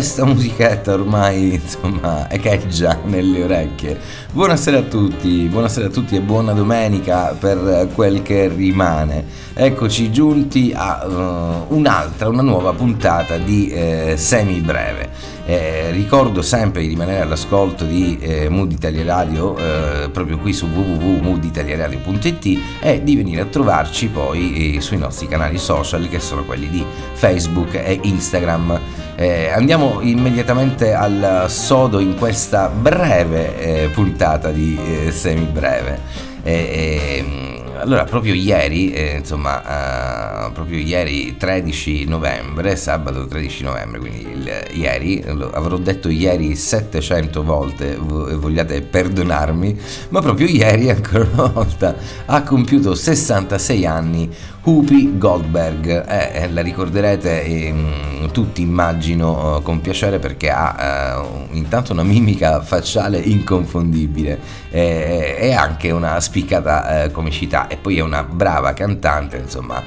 questa musichetta ormai insomma echeggia nelle orecchie. Buonasera a tutti, buonasera a tutti e buona domenica per quel che rimane. Eccoci giunti a uh, un'altra, una nuova puntata di eh, Semi Breve. Eh, ricordo sempre di rimanere all'ascolto di eh, Mood Italia Radio eh, proprio qui su www.mooditaliaradio.it e di venire a trovarci poi eh, sui nostri canali social che sono quelli di Facebook e Instagram. Eh, andiamo immediatamente al sodo in questa breve eh, puntata di semi breve. Ehm, allora, proprio ieri, eh, insomma, uh, proprio ieri 13 novembre, sabato 13 novembre, quindi il, ieri, avrò detto ieri 700 volte, vogliate perdonarmi, ma proprio ieri, ancora una volta, ha compiuto 66 anni Whoopi Goldberg. Eh, eh, la ricorderete eh, tutti, immagino, uh, con piacere perché ha uh, intanto una mimica facciale inconfondibile e anche una spiccata comicità e poi è una brava cantante, insomma,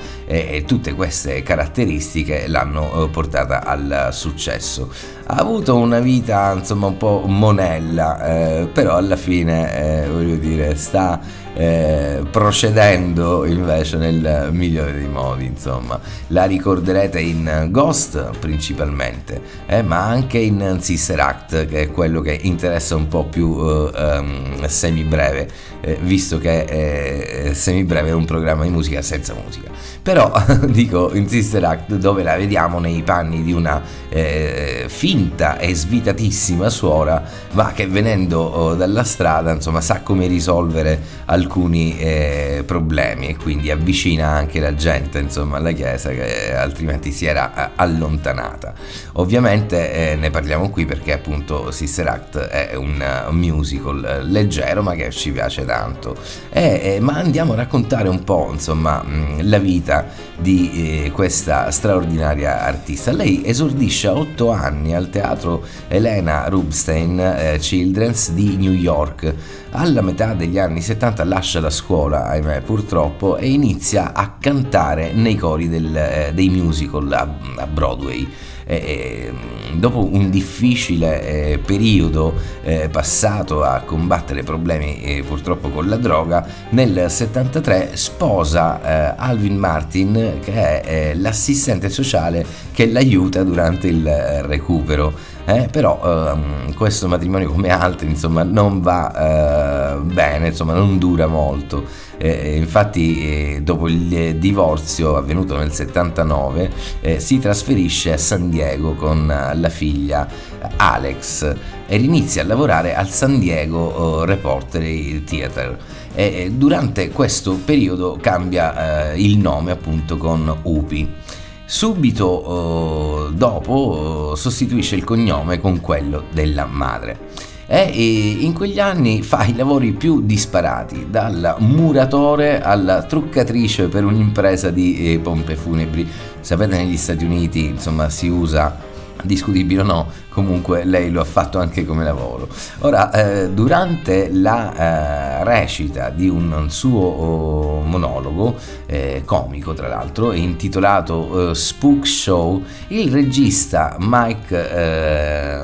tutte queste caratteristiche l'hanno eh, portata al successo. Ha avuto una vita, insomma, un po' monella, eh, però alla fine, eh, voglio dire, sta eh, procedendo invece nel migliore dei modi, insomma. La ricorderete in Ghost principalmente, eh, ma anche in Sister Act, che è quello che interessa un po' più uh, um, semi-breve, eh, visto che eh, semi-breve è un programma di musica senza musica. Però dico in Sister Act dove la vediamo nei panni di una eh, finta e svitatissima suora, ma che venendo oh, dalla strada, insomma, sa come risolvere alcuni alcuni eh, problemi e quindi avvicina anche la gente insomma, alla chiesa che altrimenti si era eh, allontanata. Ovviamente eh, ne parliamo qui perché appunto Sister Act è un musical leggero ma che ci piace tanto. Eh, ma andiamo a raccontare un po' insomma la vita di eh, questa straordinaria artista. Lei esordisce a otto anni al teatro Elena Rubinstein eh, Children's di New York alla metà degli anni 70 lascia la scuola, ahimè purtroppo, e inizia a cantare nei cori del, eh, dei musical a, a Broadway. Eh, dopo un difficile eh, periodo eh, passato a combattere problemi eh, purtroppo con la droga, nel 73 sposa eh, Alvin Martin che è eh, l'assistente sociale che l'aiuta durante il recupero. Eh, però ehm, questo matrimonio come altri insomma non va bene, insomma non dura molto. Eh, infatti eh, dopo il divorzio avvenuto nel 79 eh, si trasferisce a San Diego con la figlia Alex e inizia a lavorare al San Diego oh, Reporter Theater. E durante questo periodo cambia eh, il nome appunto con UPI. Subito eh, dopo eh, sostituisce il cognome con quello della madre e in quegli anni fa i lavori più disparati, dal muratore alla truccatrice per un'impresa di eh, pompe funebri. Sapete negli Stati Uniti insomma si usa discutibile o no, comunque lei lo ha fatto anche come lavoro. Ora, eh, durante la eh, recita di un suo oh, monologo, eh, comico tra l'altro, intitolato eh, Spook Show, il regista Mike eh,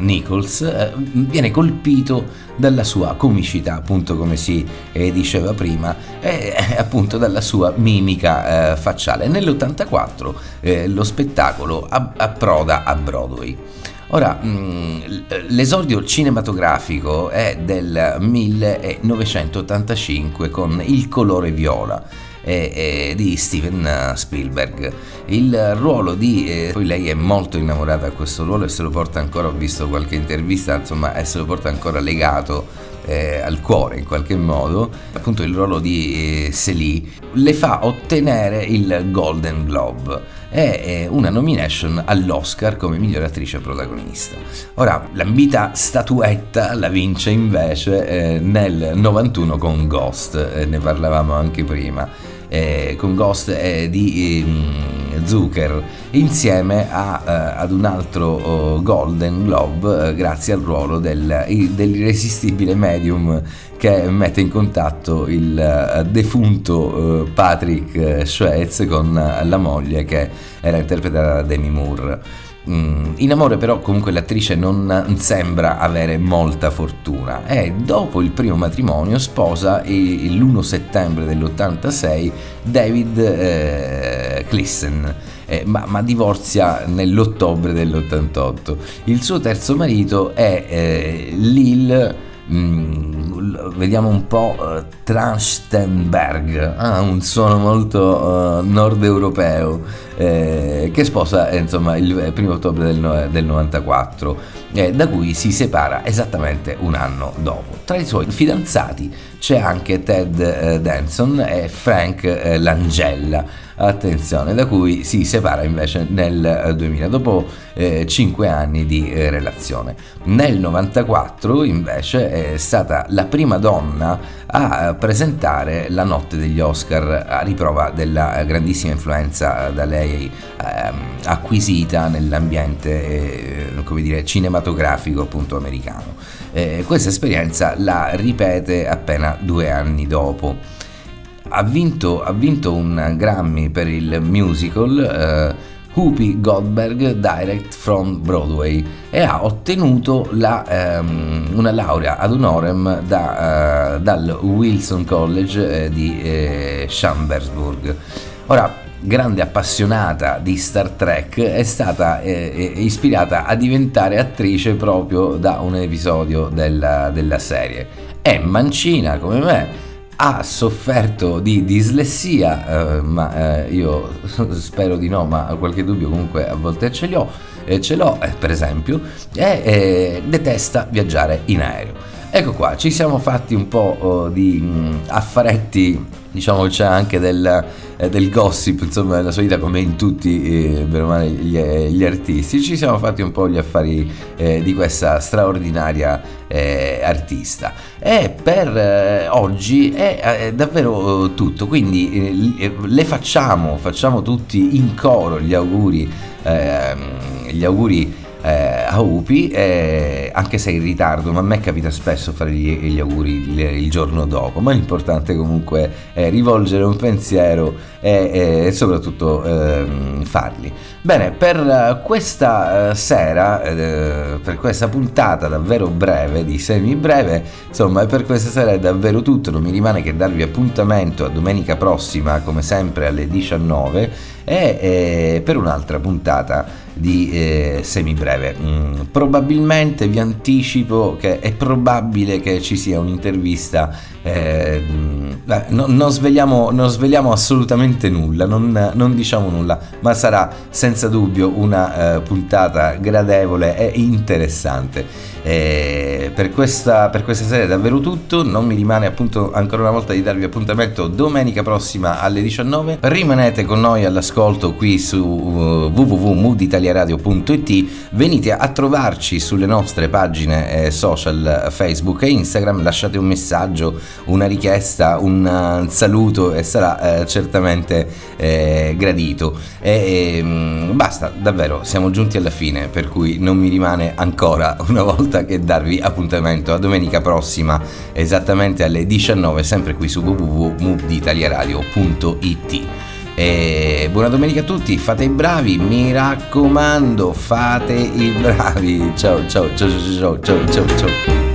Nichols eh, viene colpito dalla sua comicità, appunto come si diceva prima, e appunto dalla sua mimica facciale. Nell'84 eh, lo spettacolo approda a Broadway. Ora, mm, l'esordio cinematografico è del 1985 con Il colore viola di Steven Spielberg. Il ruolo di... Eh, poi lei è molto innamorata di questo ruolo e se lo porta ancora, ho visto qualche intervista, insomma, e se lo porta ancora legato eh, al cuore in qualche modo, appunto il ruolo di eh, Celie, le fa ottenere il Golden Globe eh, una nomination all'Oscar come migliore attrice protagonista. Ora, l'ambita statuetta la vince invece eh, nel 91 con Ghost, eh, ne parlavamo anche prima eh, con Ghost di eh, Zucker insieme a, eh, ad un altro oh, Golden Globe eh, grazie al ruolo del, dell'irresistibile medium che mette in contatto il eh, defunto Patrick Schweiz con la moglie che era interpretata da Demi Moore. Mm, in amore però comunque l'attrice non sembra avere molta fortuna e dopo il primo matrimonio sposa l'1 settembre dell'86 David eh, Clissen. Eh, ma, ma, divorzia nell'ottobre dell'88. Il suo terzo marito è eh, Lil Mm, vediamo un po' uh, Transtenberg, ha un suono molto uh, nord europeo, eh, che sposa eh, insomma il 1 ottobre del, del 94, eh, da cui si separa esattamente un anno dopo. Tra i suoi fidanzati c'è anche Ted eh, Danson e Frank eh, Langella attenzione, da cui si separa invece nel 2000, eh, dopo eh, 5 anni di eh, relazione. Nel 94 invece è stata la prima donna a presentare la notte degli Oscar a riprova della grandissima influenza da lei eh, acquisita nell'ambiente eh, come dire, cinematografico appunto americano. Eh, questa esperienza la ripete appena due anni dopo ha vinto, ha vinto un Grammy per il musical uh, Whoopi Goldberg Direct from Broadway e ha ottenuto la, um, una laurea ad honorem da, uh, dal Wilson College eh, di eh, Chambersburg. Ora, grande appassionata di Star Trek, è stata eh, ispirata a diventare attrice proprio da un episodio della, della serie. È mancina come me, ha sofferto di dislessia, eh, ma eh, io spero di no, ma qualche dubbio comunque a volte ce li ho, eh, ce l'ho per esempio, e eh, detesta viaggiare in aereo. Ecco qua, ci siamo fatti un po' oh, di mm, affaretti, diciamo c'è anche del, eh, del, gossip, insomma, la solita come in tutti eh, male, gli, gli, artisti, ci siamo fatti un po' gli affari eh, di questa straordinaria eh, artista. E per eh, oggi è, è, davvero tutto, quindi eh, le facciamo, facciamo tutti in coro gli auguri, ehm, gli auguri eh, a UPI, eh, anche se in ritardo, ma a me capita spesso fare gli, gli auguri il, il, giorno dopo, ma l'importante comunque è rivolgere un pensiero e, e soprattutto eh, farli. Bene, per questa eh, sera, eh, per questa puntata davvero breve, di semi breve, insomma, per questa sera è davvero tutto, non mi rimane che darvi appuntamento a domenica prossima, come sempre alle 19 e eh, per un'altra puntata di eh, semibreve. Mm, probabilmente vi anticipo che è probabile che ci sia un'intervista. Eh, mm, no, non, sveliamo, non, sveliamo, assolutamente nulla, non, non, diciamo nulla, ma sarà senza dubbio una eh, puntata gradevole e interessante. Eh, per, questa, per questa sera è davvero tutto, non mi rimane appunto ancora una volta di darvi appuntamento domenica prossima alle 19. Rimanete con noi all'ascolto qui su uh, www.mooditaliaradio.it, venite a trovarci sulle nostre pagine eh, social Facebook e Instagram, lasciate un messaggio, una richiesta, un uh, saluto e sarà eh, certamente eh, gradito. E, ehm, basta, davvero, siamo giunti alla fine, per cui non mi rimane ancora una volta resta che darvi appuntamento a domenica prossima esattamente alle 19 sempre qui su www.mooditaliaradio.it e buona domenica a tutti, fate i bravi, mi raccomando, fate i bravi. Ciao ciao ciao ciao ciao ciao ciao. ciao.